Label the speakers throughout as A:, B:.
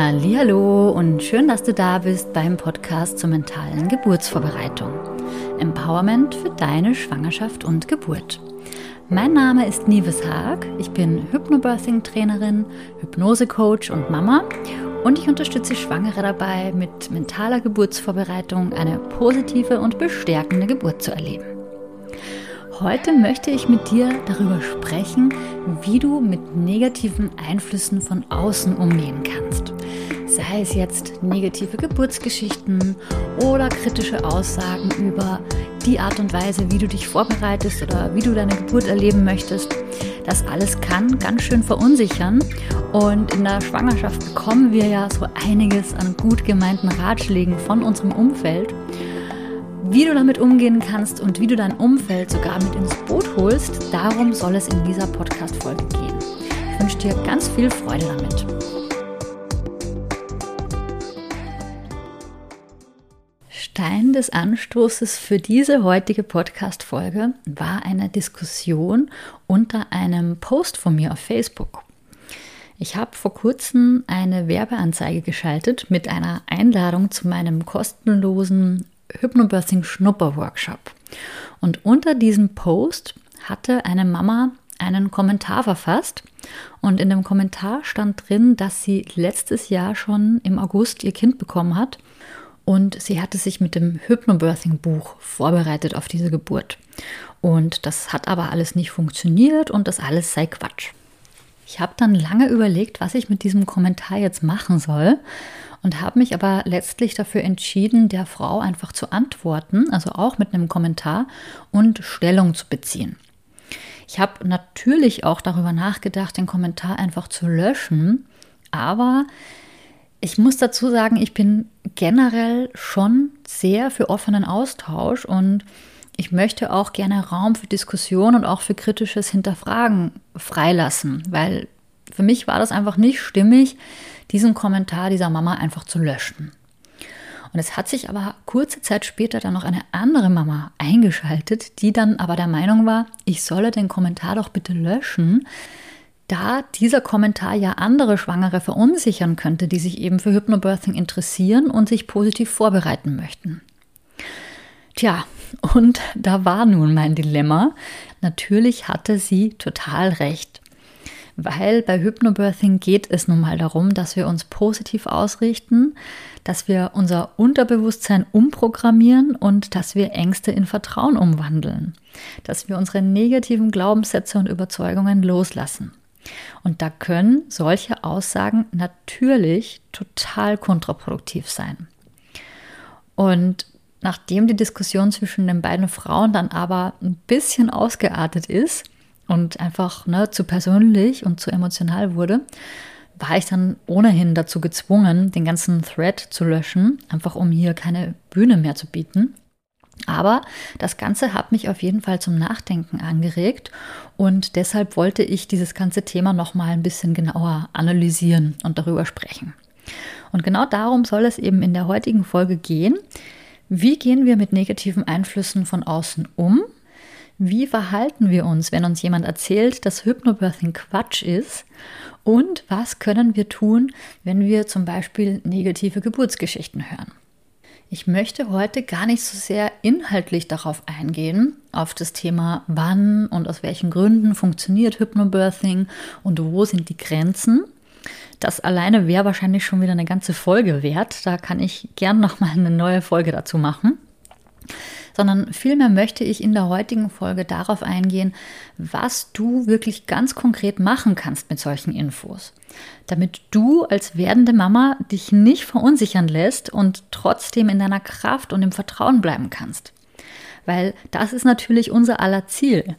A: Hallo und schön, dass du da bist beim Podcast zur mentalen Geburtsvorbereitung. Empowerment für deine Schwangerschaft und Geburt. Mein Name ist Nives Haag. Ich bin Hypnobirthing-Trainerin, Hypnose-Coach und Mama und ich unterstütze Schwangere dabei, mit mentaler Geburtsvorbereitung eine positive und bestärkende Geburt zu erleben. Heute möchte ich mit dir darüber sprechen, wie du mit negativen Einflüssen von außen umgehen kannst. Sei es jetzt negative Geburtsgeschichten oder kritische Aussagen über die Art und Weise, wie du dich vorbereitest oder wie du deine Geburt erleben möchtest. Das alles kann ganz schön verunsichern. Und in der Schwangerschaft bekommen wir ja so einiges an gut gemeinten Ratschlägen von unserem Umfeld. Wie du damit umgehen kannst und wie du dein Umfeld sogar mit ins Boot holst, darum soll es in dieser Podcast-Folge gehen. Ich wünsche dir ganz viel Freude damit. Stein des Anstoßes für diese heutige Podcast-Folge war eine Diskussion unter einem Post von mir auf Facebook. Ich habe vor kurzem eine Werbeanzeige geschaltet mit einer Einladung zu meinem kostenlosen Hypnobirthing Schnupper Workshop. Und unter diesem Post hatte eine Mama einen Kommentar verfasst und in dem Kommentar stand drin, dass sie letztes Jahr schon im August ihr Kind bekommen hat und sie hatte sich mit dem Hypnobirthing Buch vorbereitet auf diese Geburt. Und das hat aber alles nicht funktioniert und das alles sei Quatsch. Ich habe dann lange überlegt, was ich mit diesem Kommentar jetzt machen soll und habe mich aber letztlich dafür entschieden, der Frau einfach zu antworten, also auch mit einem Kommentar und Stellung zu beziehen. Ich habe natürlich auch darüber nachgedacht, den Kommentar einfach zu löschen, aber ich muss dazu sagen, ich bin generell schon sehr für offenen Austausch und ich möchte auch gerne Raum für Diskussion und auch für kritisches Hinterfragen freilassen, weil für mich war das einfach nicht stimmig, diesen Kommentar dieser Mama einfach zu löschen. Und es hat sich aber kurze Zeit später dann noch eine andere Mama eingeschaltet, die dann aber der Meinung war, ich solle den Kommentar doch bitte löschen, da dieser Kommentar ja andere Schwangere verunsichern könnte, die sich eben für Hypnobirthing interessieren und sich positiv vorbereiten möchten. Tja, und da war nun mein Dilemma. Natürlich hatte sie total recht weil bei Hypnobirthing geht es nun mal darum, dass wir uns positiv ausrichten, dass wir unser Unterbewusstsein umprogrammieren und dass wir Ängste in Vertrauen umwandeln, dass wir unsere negativen Glaubenssätze und Überzeugungen loslassen. Und da können solche Aussagen natürlich total kontraproduktiv sein. Und nachdem die Diskussion zwischen den beiden Frauen dann aber ein bisschen ausgeartet ist, und einfach ne, zu persönlich und zu emotional wurde, war ich dann ohnehin dazu gezwungen, den ganzen Thread zu löschen, einfach um hier keine Bühne mehr zu bieten. Aber das Ganze hat mich auf jeden Fall zum Nachdenken angeregt und deshalb wollte ich dieses ganze Thema nochmal ein bisschen genauer analysieren und darüber sprechen. Und genau darum soll es eben in der heutigen Folge gehen. Wie gehen wir mit negativen Einflüssen von außen um wie verhalten wir uns, wenn uns jemand erzählt, dass Hypnobirthing Quatsch ist? Und was können wir tun, wenn wir zum Beispiel negative Geburtsgeschichten hören? Ich möchte heute gar nicht so sehr inhaltlich darauf eingehen, auf das Thema, wann und aus welchen Gründen funktioniert Hypnobirthing und wo sind die Grenzen. Das alleine wäre wahrscheinlich schon wieder eine ganze Folge wert. Da kann ich gern nochmal eine neue Folge dazu machen sondern vielmehr möchte ich in der heutigen Folge darauf eingehen, was du wirklich ganz konkret machen kannst mit solchen Infos, damit du als werdende Mama dich nicht verunsichern lässt und trotzdem in deiner Kraft und im Vertrauen bleiben kannst. Weil das ist natürlich unser aller Ziel.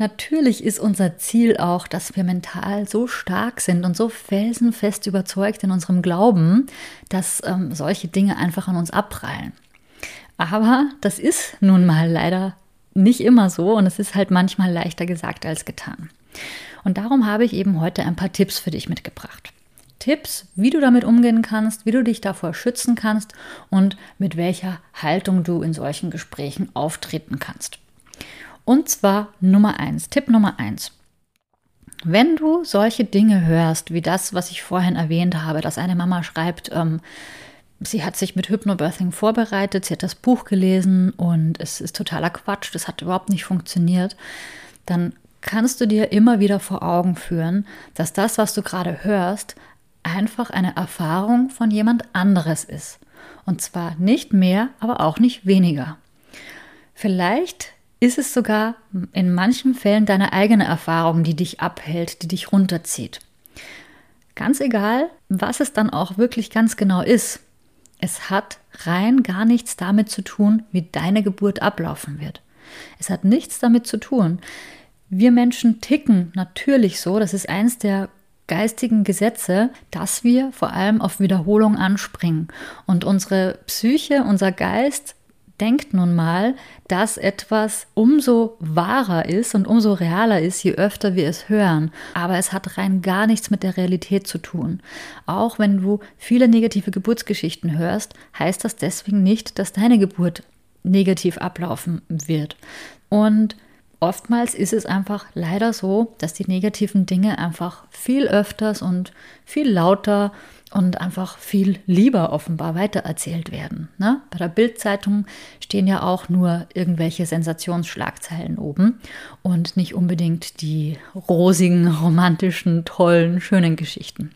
A: Natürlich ist unser Ziel auch, dass wir mental so stark sind und so felsenfest überzeugt in unserem Glauben, dass ähm, solche Dinge einfach an uns abprallen. Aber das ist nun mal leider nicht immer so und es ist halt manchmal leichter gesagt als getan. Und darum habe ich eben heute ein paar Tipps für dich mitgebracht. Tipps, wie du damit umgehen kannst, wie du dich davor schützen kannst und mit welcher Haltung du in solchen Gesprächen auftreten kannst. Und zwar Nummer eins, Tipp Nummer eins. Wenn du solche Dinge hörst, wie das, was ich vorhin erwähnt habe, dass eine Mama schreibt, ähm, sie hat sich mit Hypnobirthing vorbereitet, sie hat das Buch gelesen und es ist totaler Quatsch, das hat überhaupt nicht funktioniert, dann kannst du dir immer wieder vor Augen führen, dass das, was du gerade hörst, einfach eine Erfahrung von jemand anderes ist. Und zwar nicht mehr, aber auch nicht weniger. Vielleicht ist es sogar in manchen Fällen deine eigene Erfahrung, die dich abhält, die dich runterzieht. Ganz egal, was es dann auch wirklich ganz genau ist. Es hat rein gar nichts damit zu tun, wie deine Geburt ablaufen wird. Es hat nichts damit zu tun. Wir Menschen ticken natürlich so, das ist eins der geistigen Gesetze, dass wir vor allem auf Wiederholung anspringen. Und unsere Psyche, unser Geist denkt nun mal, dass etwas umso wahrer ist und umso realer ist, je öfter wir es hören. Aber es hat rein gar nichts mit der Realität zu tun. Auch wenn du viele negative Geburtsgeschichten hörst, heißt das deswegen nicht, dass deine Geburt negativ ablaufen wird. Und oftmals ist es einfach leider so, dass die negativen Dinge einfach viel öfters und viel lauter und einfach viel lieber offenbar weitererzählt werden. Ne? Bei der Bildzeitung stehen ja auch nur irgendwelche Sensationsschlagzeilen oben und nicht unbedingt die rosigen, romantischen, tollen, schönen Geschichten.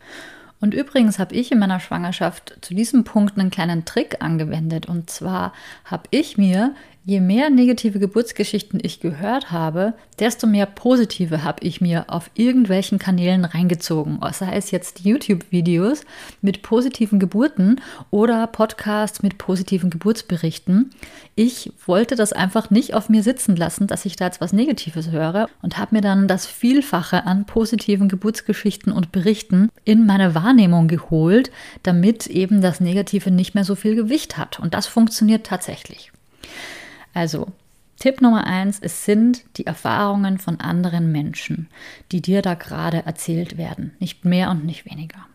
A: Und übrigens habe ich in meiner Schwangerschaft zu diesem Punkt einen kleinen Trick angewendet. Und zwar habe ich mir Je mehr negative Geburtsgeschichten ich gehört habe, desto mehr positive habe ich mir auf irgendwelchen Kanälen reingezogen. Sei es jetzt YouTube-Videos mit positiven Geburten oder Podcasts mit positiven Geburtsberichten. Ich wollte das einfach nicht auf mir sitzen lassen, dass ich da jetzt was Negatives höre und habe mir dann das Vielfache an positiven Geburtsgeschichten und Berichten in meine Wahrnehmung geholt, damit eben das Negative nicht mehr so viel Gewicht hat. Und das funktioniert tatsächlich. Also, Tipp Nummer eins, es sind die Erfahrungen von anderen Menschen, die dir da gerade erzählt werden. Nicht mehr und nicht weniger.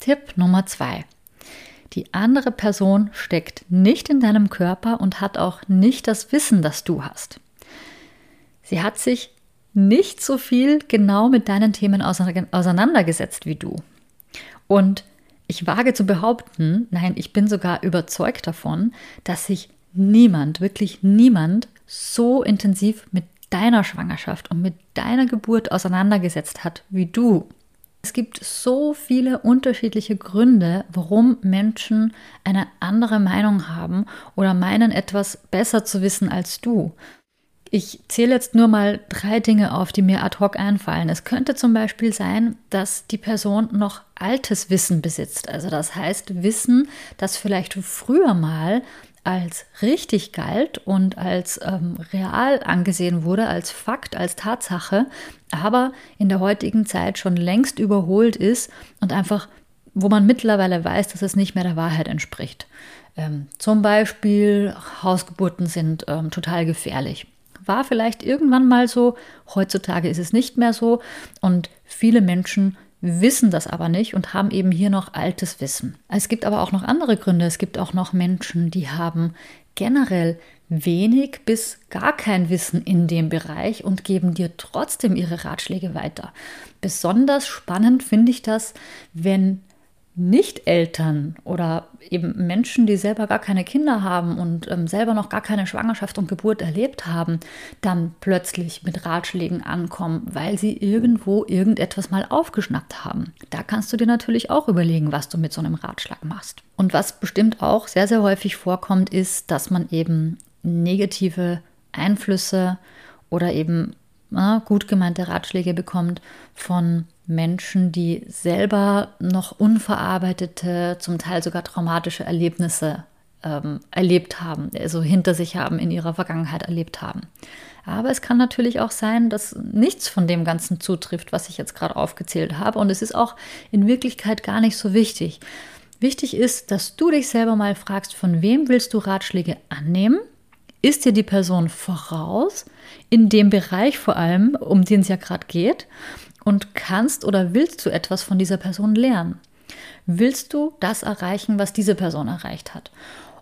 A: Tipp Nummer zwei. Die andere Person steckt nicht in deinem Körper und hat auch nicht das Wissen, das du hast. Sie hat sich nicht so viel genau mit deinen Themen auseinandergesetzt wie du. Und ich wage zu behaupten, nein, ich bin sogar überzeugt davon, dass sich niemand, wirklich niemand so intensiv mit deiner Schwangerschaft und mit deiner Geburt auseinandergesetzt hat wie du. Es gibt so viele unterschiedliche Gründe, warum Menschen eine andere Meinung haben oder meinen, etwas besser zu wissen als du. Ich zähle jetzt nur mal drei Dinge auf, die mir ad hoc einfallen. Es könnte zum Beispiel sein, dass die Person noch altes Wissen besitzt. Also das heißt Wissen, das vielleicht früher mal als richtig galt und als ähm, real angesehen wurde, als Fakt, als Tatsache, aber in der heutigen Zeit schon längst überholt ist und einfach, wo man mittlerweile weiß, dass es nicht mehr der Wahrheit entspricht. Ähm, zum Beispiel, Hausgeburten sind ähm, total gefährlich. War vielleicht irgendwann mal so, heutzutage ist es nicht mehr so und viele Menschen wissen das aber nicht und haben eben hier noch altes Wissen. Es gibt aber auch noch andere Gründe. Es gibt auch noch Menschen, die haben generell wenig bis gar kein Wissen in dem Bereich und geben dir trotzdem ihre Ratschläge weiter. Besonders spannend finde ich das, wenn nicht-Eltern oder eben Menschen, die selber gar keine Kinder haben und ähm, selber noch gar keine Schwangerschaft und Geburt erlebt haben, dann plötzlich mit Ratschlägen ankommen, weil sie irgendwo irgendetwas mal aufgeschnappt haben. Da kannst du dir natürlich auch überlegen, was du mit so einem Ratschlag machst. Und was bestimmt auch sehr, sehr häufig vorkommt, ist, dass man eben negative Einflüsse oder eben na, gut gemeinte Ratschläge bekommt von Menschen, die selber noch unverarbeitete, zum Teil sogar traumatische Erlebnisse ähm, erlebt haben, also hinter sich haben, in ihrer Vergangenheit erlebt haben. Aber es kann natürlich auch sein, dass nichts von dem Ganzen zutrifft, was ich jetzt gerade aufgezählt habe. Und es ist auch in Wirklichkeit gar nicht so wichtig. Wichtig ist, dass du dich selber mal fragst, von wem willst du Ratschläge annehmen? Ist dir die Person voraus, in dem Bereich vor allem, um den es ja gerade geht? Und kannst oder willst du etwas von dieser Person lernen? Willst du das erreichen, was diese Person erreicht hat?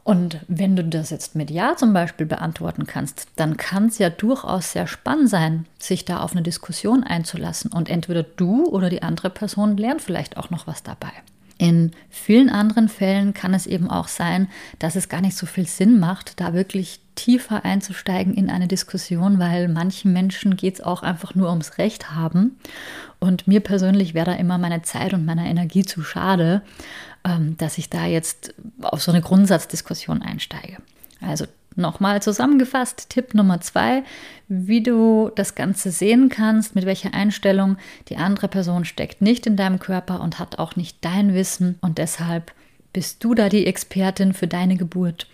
A: Und wenn du das jetzt mit Ja zum Beispiel beantworten kannst, dann kann es ja durchaus sehr spannend sein, sich da auf eine Diskussion einzulassen. Und entweder du oder die andere Person lernt vielleicht auch noch was dabei. In vielen anderen Fällen kann es eben auch sein, dass es gar nicht so viel Sinn macht, da wirklich tiefer einzusteigen in eine Diskussion, weil manchen Menschen geht es auch einfach nur ums Recht haben. Und mir persönlich wäre da immer meine Zeit und meine Energie zu schade, ähm, dass ich da jetzt auf so eine Grundsatzdiskussion einsteige. Also nochmal zusammengefasst, Tipp Nummer zwei, wie du das Ganze sehen kannst, mit welcher Einstellung die andere Person steckt nicht in deinem Körper und hat auch nicht dein Wissen und deshalb bist du da die Expertin für deine Geburt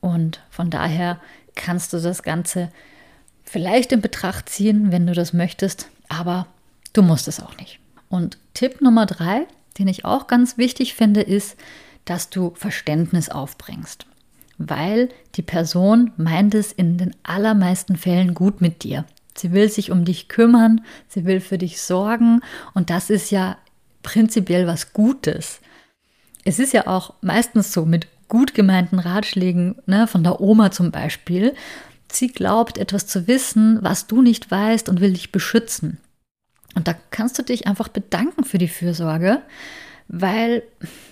A: und von daher kannst du das Ganze vielleicht in Betracht ziehen, wenn du das möchtest, aber du musst es auch nicht. Und Tipp Nummer drei, den ich auch ganz wichtig finde, ist, dass du Verständnis aufbringst. Weil die Person meint es in den allermeisten Fällen gut mit dir. Sie will sich um dich kümmern, sie will für dich sorgen und das ist ja prinzipiell was Gutes. Es ist ja auch meistens so mit gut gemeinten Ratschlägen ne, von der Oma zum Beispiel. Sie glaubt etwas zu wissen, was du nicht weißt und will dich beschützen. Und da kannst du dich einfach bedanken für die Fürsorge, weil,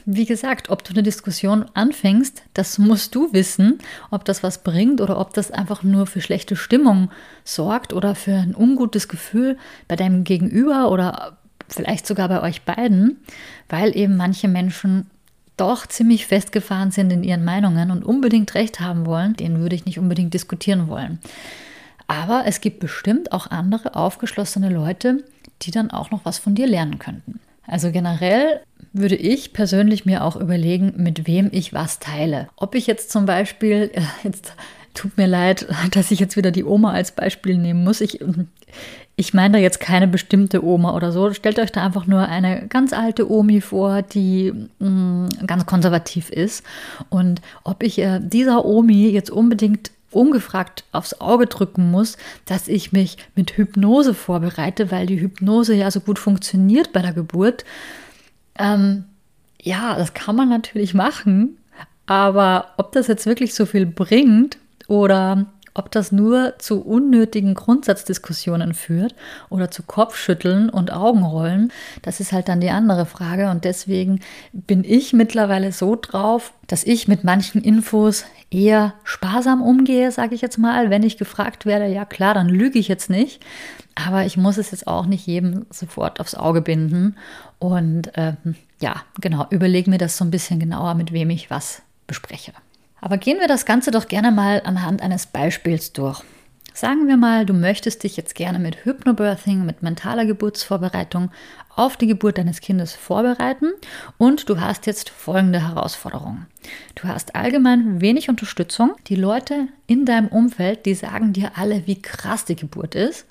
A: wie gesagt, ob du eine Diskussion anfängst, das musst du wissen, ob das was bringt oder ob das einfach nur für schlechte Stimmung sorgt oder für ein ungutes Gefühl bei deinem Gegenüber oder vielleicht sogar bei euch beiden, weil eben manche Menschen doch ziemlich festgefahren sind in ihren Meinungen und unbedingt recht haben wollen, den würde ich nicht unbedingt diskutieren wollen. Aber es gibt bestimmt auch andere aufgeschlossene Leute, die dann auch noch was von dir lernen könnten. Also generell würde ich persönlich mir auch überlegen, mit wem ich was teile. Ob ich jetzt zum Beispiel, jetzt tut mir leid, dass ich jetzt wieder die Oma als Beispiel nehmen muss. Ich, ich meine da jetzt keine bestimmte Oma oder so. Stellt euch da einfach nur eine ganz alte Omi vor, die mh, mm, ganz konservativ ist. Und ob ich äh, dieser Omi jetzt unbedingt ungefragt aufs Auge drücken muss, dass ich mich mit Hypnose vorbereite, weil die Hypnose ja so gut funktioniert bei der Geburt. Ähm, ja, das kann man natürlich machen, aber ob das jetzt wirklich so viel bringt oder ob das nur zu unnötigen Grundsatzdiskussionen führt oder zu Kopfschütteln und Augenrollen, das ist halt dann die andere Frage. Und deswegen bin ich mittlerweile so drauf, dass ich mit manchen Infos eher sparsam umgehe, sage ich jetzt mal. Wenn ich gefragt werde, ja klar, dann lüge ich jetzt nicht. Aber ich muss es jetzt auch nicht jedem sofort aufs Auge binden. Und ähm, ja, genau, überlege mir das so ein bisschen genauer, mit wem ich was bespreche. Aber gehen wir das Ganze doch gerne mal anhand eines Beispiels durch. Sagen wir mal, du möchtest dich jetzt gerne mit Hypnobirthing, mit mentaler Geburtsvorbereitung auf die Geburt deines Kindes vorbereiten und du hast jetzt folgende Herausforderung. Du hast allgemein wenig Unterstützung. Die Leute in deinem Umfeld, die sagen dir alle, wie krass die Geburt ist.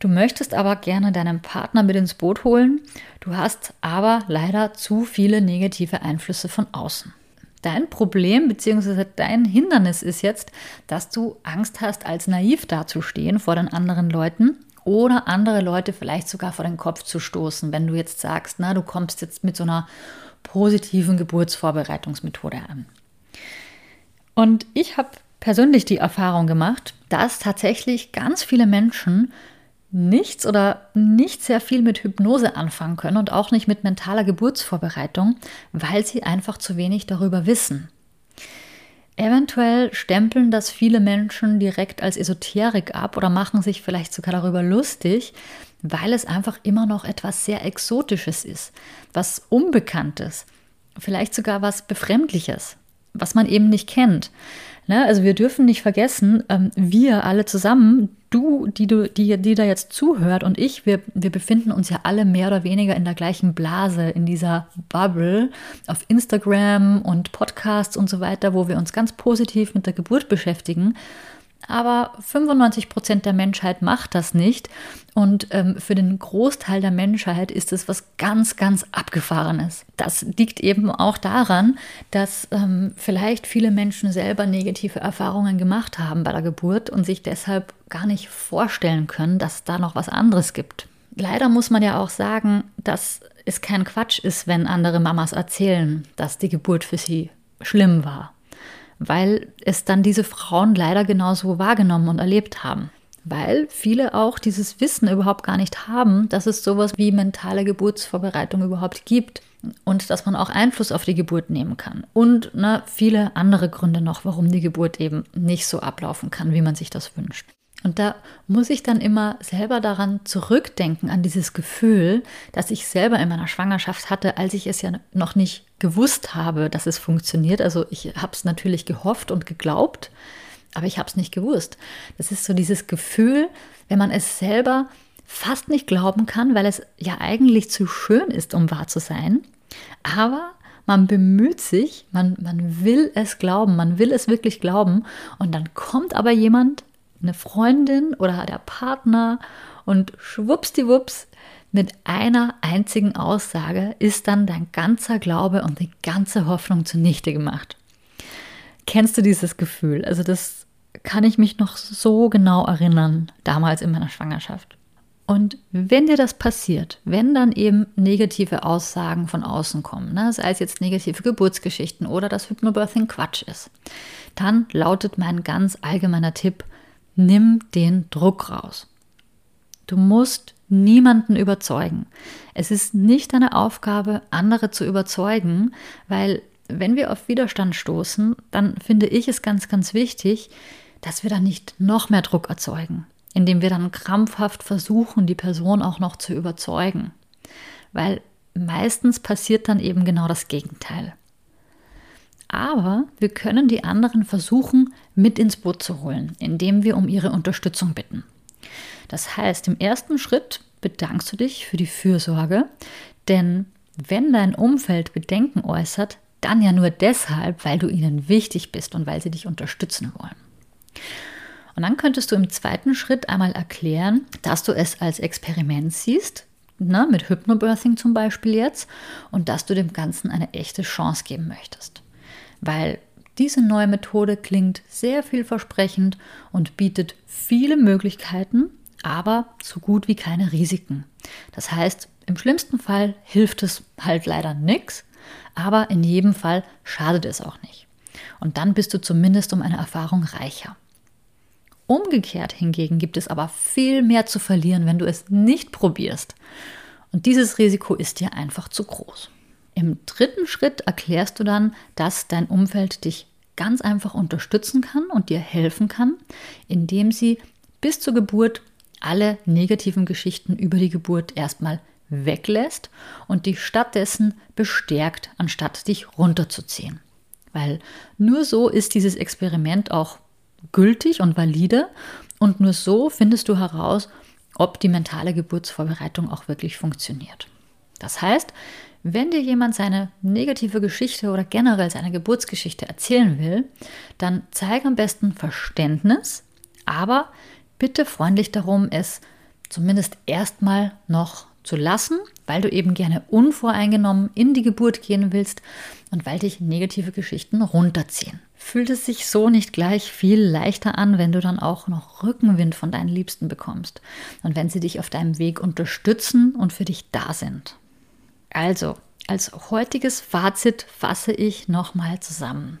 A: Du möchtest aber gerne deinen Partner mit ins Boot holen. Du hast aber leider zu viele negative Einflüsse von außen. Dein Problem bzw. dein Hindernis ist jetzt, dass du Angst hast, als naiv dazustehen vor den anderen Leuten oder andere Leute vielleicht sogar vor den Kopf zu stoßen, wenn du jetzt sagst, na, du kommst jetzt mit so einer positiven Geburtsvorbereitungsmethode an. Und ich habe persönlich die Erfahrung gemacht, dass tatsächlich ganz viele Menschen nichts oder nicht sehr viel mit Hypnose anfangen können und auch nicht mit mentaler Geburtsvorbereitung, weil sie einfach zu wenig darüber wissen. Eventuell stempeln das viele Menschen direkt als Esoterik ab oder machen sich vielleicht sogar darüber lustig, weil es einfach immer noch etwas sehr Exotisches ist, was Unbekanntes, vielleicht sogar was Befremdliches, was man eben nicht kennt. Ne? Also wir dürfen nicht vergessen, ähm, wir alle zusammen, du, die, du die, die da jetzt zuhört und ich, wir, wir befinden uns ja alle mehr oder weniger in der gleichen Blase, in dieser Bubble auf Instagram und Podcasts und so weiter, wo wir uns ganz positiv mit der Geburt beschäftigen. Aber 95 Prozent der Menschheit macht das nicht. Und ähm, für den Großteil der Menschheit ist es was ganz, ganz Abgefahrenes. Das liegt eben auch daran, dass ähm, vielleicht viele Menschen selber negative Erfahrungen gemacht haben bei der Geburt und sich deshalb gar nicht vorstellen können, dass es da noch was anderes gibt. Leider muss man ja auch sagen, dass es kein Quatsch ist, wenn andere Mamas erzählen, dass die Geburt für sie schlimm war weil es dann diese Frauen leider genauso wahrgenommen und erlebt haben. Weil viele auch dieses Wissen überhaupt gar nicht haben, dass es sowas wie mentale Geburtsvorbereitung überhaupt gibt und dass man auch Einfluss auf die Geburt nehmen kann. Und na, viele andere Gründe noch, warum die Geburt eben nicht so ablaufen kann, wie man sich das wünscht. Und da muss ich dann immer selber daran zurückdenken, an dieses Gefühl, das ich selber in meiner Schwangerschaft hatte, als ich es ja noch nicht gewusst habe, dass es funktioniert. Also ich habe es natürlich gehofft und geglaubt, aber ich habe es nicht gewusst. Das ist so dieses Gefühl, wenn man es selber fast nicht glauben kann, weil es ja eigentlich zu schön ist, um wahr zu sein. Aber man bemüht sich, man, man will es glauben, man will es wirklich glauben. Und dann kommt aber jemand, eine Freundin oder der Partner und schwuppsdiwupps mit einer einzigen Aussage ist dann dein ganzer Glaube und die ganze Hoffnung zunichte gemacht. Kennst du dieses Gefühl? Also das kann ich mich noch so genau erinnern, damals in meiner Schwangerschaft. Und wenn dir das passiert, wenn dann eben negative Aussagen von außen kommen, ne, sei es jetzt negative Geburtsgeschichten oder das Hypnobirthing Quatsch ist, dann lautet mein ganz allgemeiner Tipp, nimm den Druck raus. Du musst niemanden überzeugen. Es ist nicht deine Aufgabe, andere zu überzeugen, weil wenn wir auf Widerstand stoßen, dann finde ich es ganz, ganz wichtig, dass wir da nicht noch mehr Druck erzeugen, indem wir dann krampfhaft versuchen, die Person auch noch zu überzeugen. Weil meistens passiert dann eben genau das Gegenteil. Aber wir können die anderen versuchen, mit ins Boot zu holen, indem wir um ihre Unterstützung bitten. Das heißt, im ersten Schritt bedankst du dich für die Fürsorge, denn wenn dein Umfeld Bedenken äußert, dann ja nur deshalb, weil du ihnen wichtig bist und weil sie dich unterstützen wollen. Und dann könntest du im zweiten Schritt einmal erklären, dass du es als Experiment siehst, ne, mit Hypnobirthing zum Beispiel jetzt, und dass du dem Ganzen eine echte Chance geben möchtest. Weil diese neue Methode klingt sehr vielversprechend und bietet viele Möglichkeiten, aber so gut wie keine Risiken. Das heißt, im schlimmsten Fall hilft es halt leider nichts, aber in jedem Fall schadet es auch nicht. Und dann bist du zumindest um eine Erfahrung reicher. Umgekehrt hingegen gibt es aber viel mehr zu verlieren, wenn du es nicht probierst. Und dieses Risiko ist dir einfach zu groß. Im dritten Schritt erklärst du dann, dass dein Umfeld dich ganz einfach unterstützen kann und dir helfen kann, indem sie bis zur Geburt alle negativen Geschichten über die Geburt erstmal weglässt und dich stattdessen bestärkt, anstatt dich runterzuziehen. Weil nur so ist dieses Experiment auch gültig und valide und nur so findest du heraus, ob die mentale Geburtsvorbereitung auch wirklich funktioniert. Das heißt, wenn dir jemand seine negative Geschichte oder generell seine Geburtsgeschichte erzählen will, dann zeig am besten Verständnis, aber bitte freundlich darum, es zumindest erstmal noch zu lassen, weil du eben gerne unvoreingenommen in die Geburt gehen willst und weil dich negative Geschichten runterziehen. Fühlt es sich so nicht gleich viel leichter an, wenn du dann auch noch Rückenwind von deinen Liebsten bekommst und wenn sie dich auf deinem Weg unterstützen und für dich da sind. Also, als heutiges Fazit fasse ich nochmal zusammen.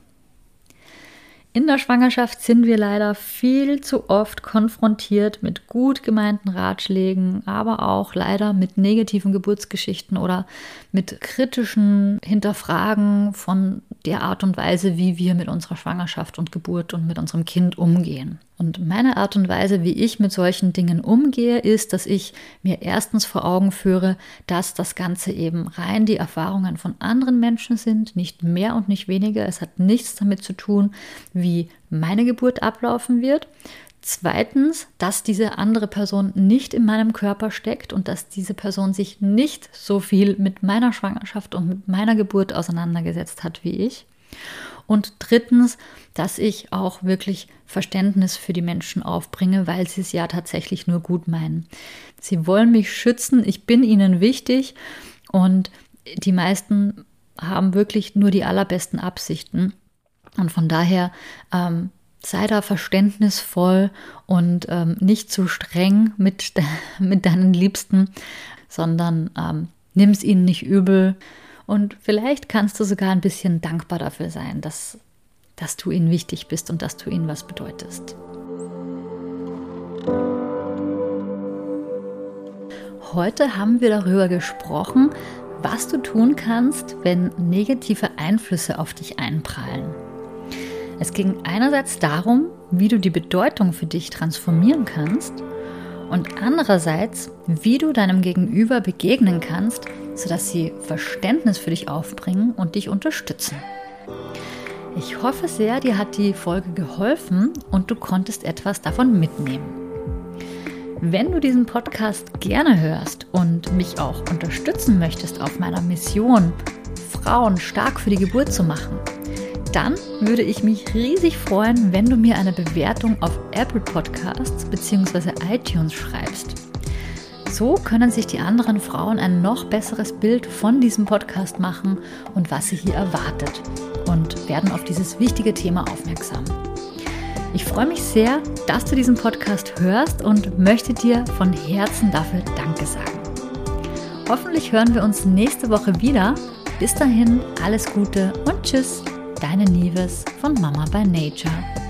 A: In der Schwangerschaft sind wir leider viel zu oft konfrontiert mit gut gemeinten Ratschlägen, aber auch leider mit negativen Geburtsgeschichten oder mit kritischen Hinterfragen von der Art und Weise, wie wir mit unserer Schwangerschaft und Geburt und mit unserem Kind umgehen. Und meine Art und Weise, wie ich mit solchen Dingen umgehe, ist, dass ich mir erstens vor Augen führe, dass das Ganze eben rein die Erfahrungen von anderen Menschen sind, nicht mehr und nicht weniger. Es hat nichts damit zu tun, wie meine Geburt ablaufen wird. Zweitens, dass diese andere Person nicht in meinem Körper steckt und dass diese Person sich nicht so viel mit meiner Schwangerschaft und mit meiner Geburt auseinandergesetzt hat wie ich. Und drittens, dass ich auch wirklich Verständnis für die Menschen aufbringe, weil sie es ja tatsächlich nur gut meinen. Sie wollen mich schützen, ich bin ihnen wichtig und die meisten haben wirklich nur die allerbesten Absichten. Und von daher ähm, sei da verständnisvoll und ähm, nicht zu streng mit, mit deinen Liebsten, sondern ähm, nimm es ihnen nicht übel und vielleicht kannst du sogar ein bisschen dankbar dafür sein, dass dass du ihnen wichtig bist und dass du ihnen was bedeutest. Heute haben wir darüber gesprochen, was du tun kannst, wenn negative Einflüsse auf dich einprallen. Es ging einerseits darum, wie du die Bedeutung für dich transformieren kannst und andererseits, wie du deinem Gegenüber begegnen kannst, sodass sie Verständnis für dich aufbringen und dich unterstützen. Ich hoffe sehr, dir hat die Folge geholfen und du konntest etwas davon mitnehmen. Wenn du diesen Podcast gerne hörst und mich auch unterstützen möchtest auf meiner Mission, Frauen stark für die Geburt zu machen, dann würde ich mich riesig freuen, wenn du mir eine Bewertung auf Apple Podcasts bzw. iTunes schreibst. So können sich die anderen Frauen ein noch besseres Bild von diesem Podcast machen und was sie hier erwartet und werden auf dieses wichtige Thema aufmerksam. Ich freue mich sehr, dass du diesen Podcast hörst und möchte dir von Herzen dafür Danke sagen. Hoffentlich hören wir uns nächste Woche wieder. Bis dahin, alles Gute und Tschüss, deine Nieves von Mama by Nature.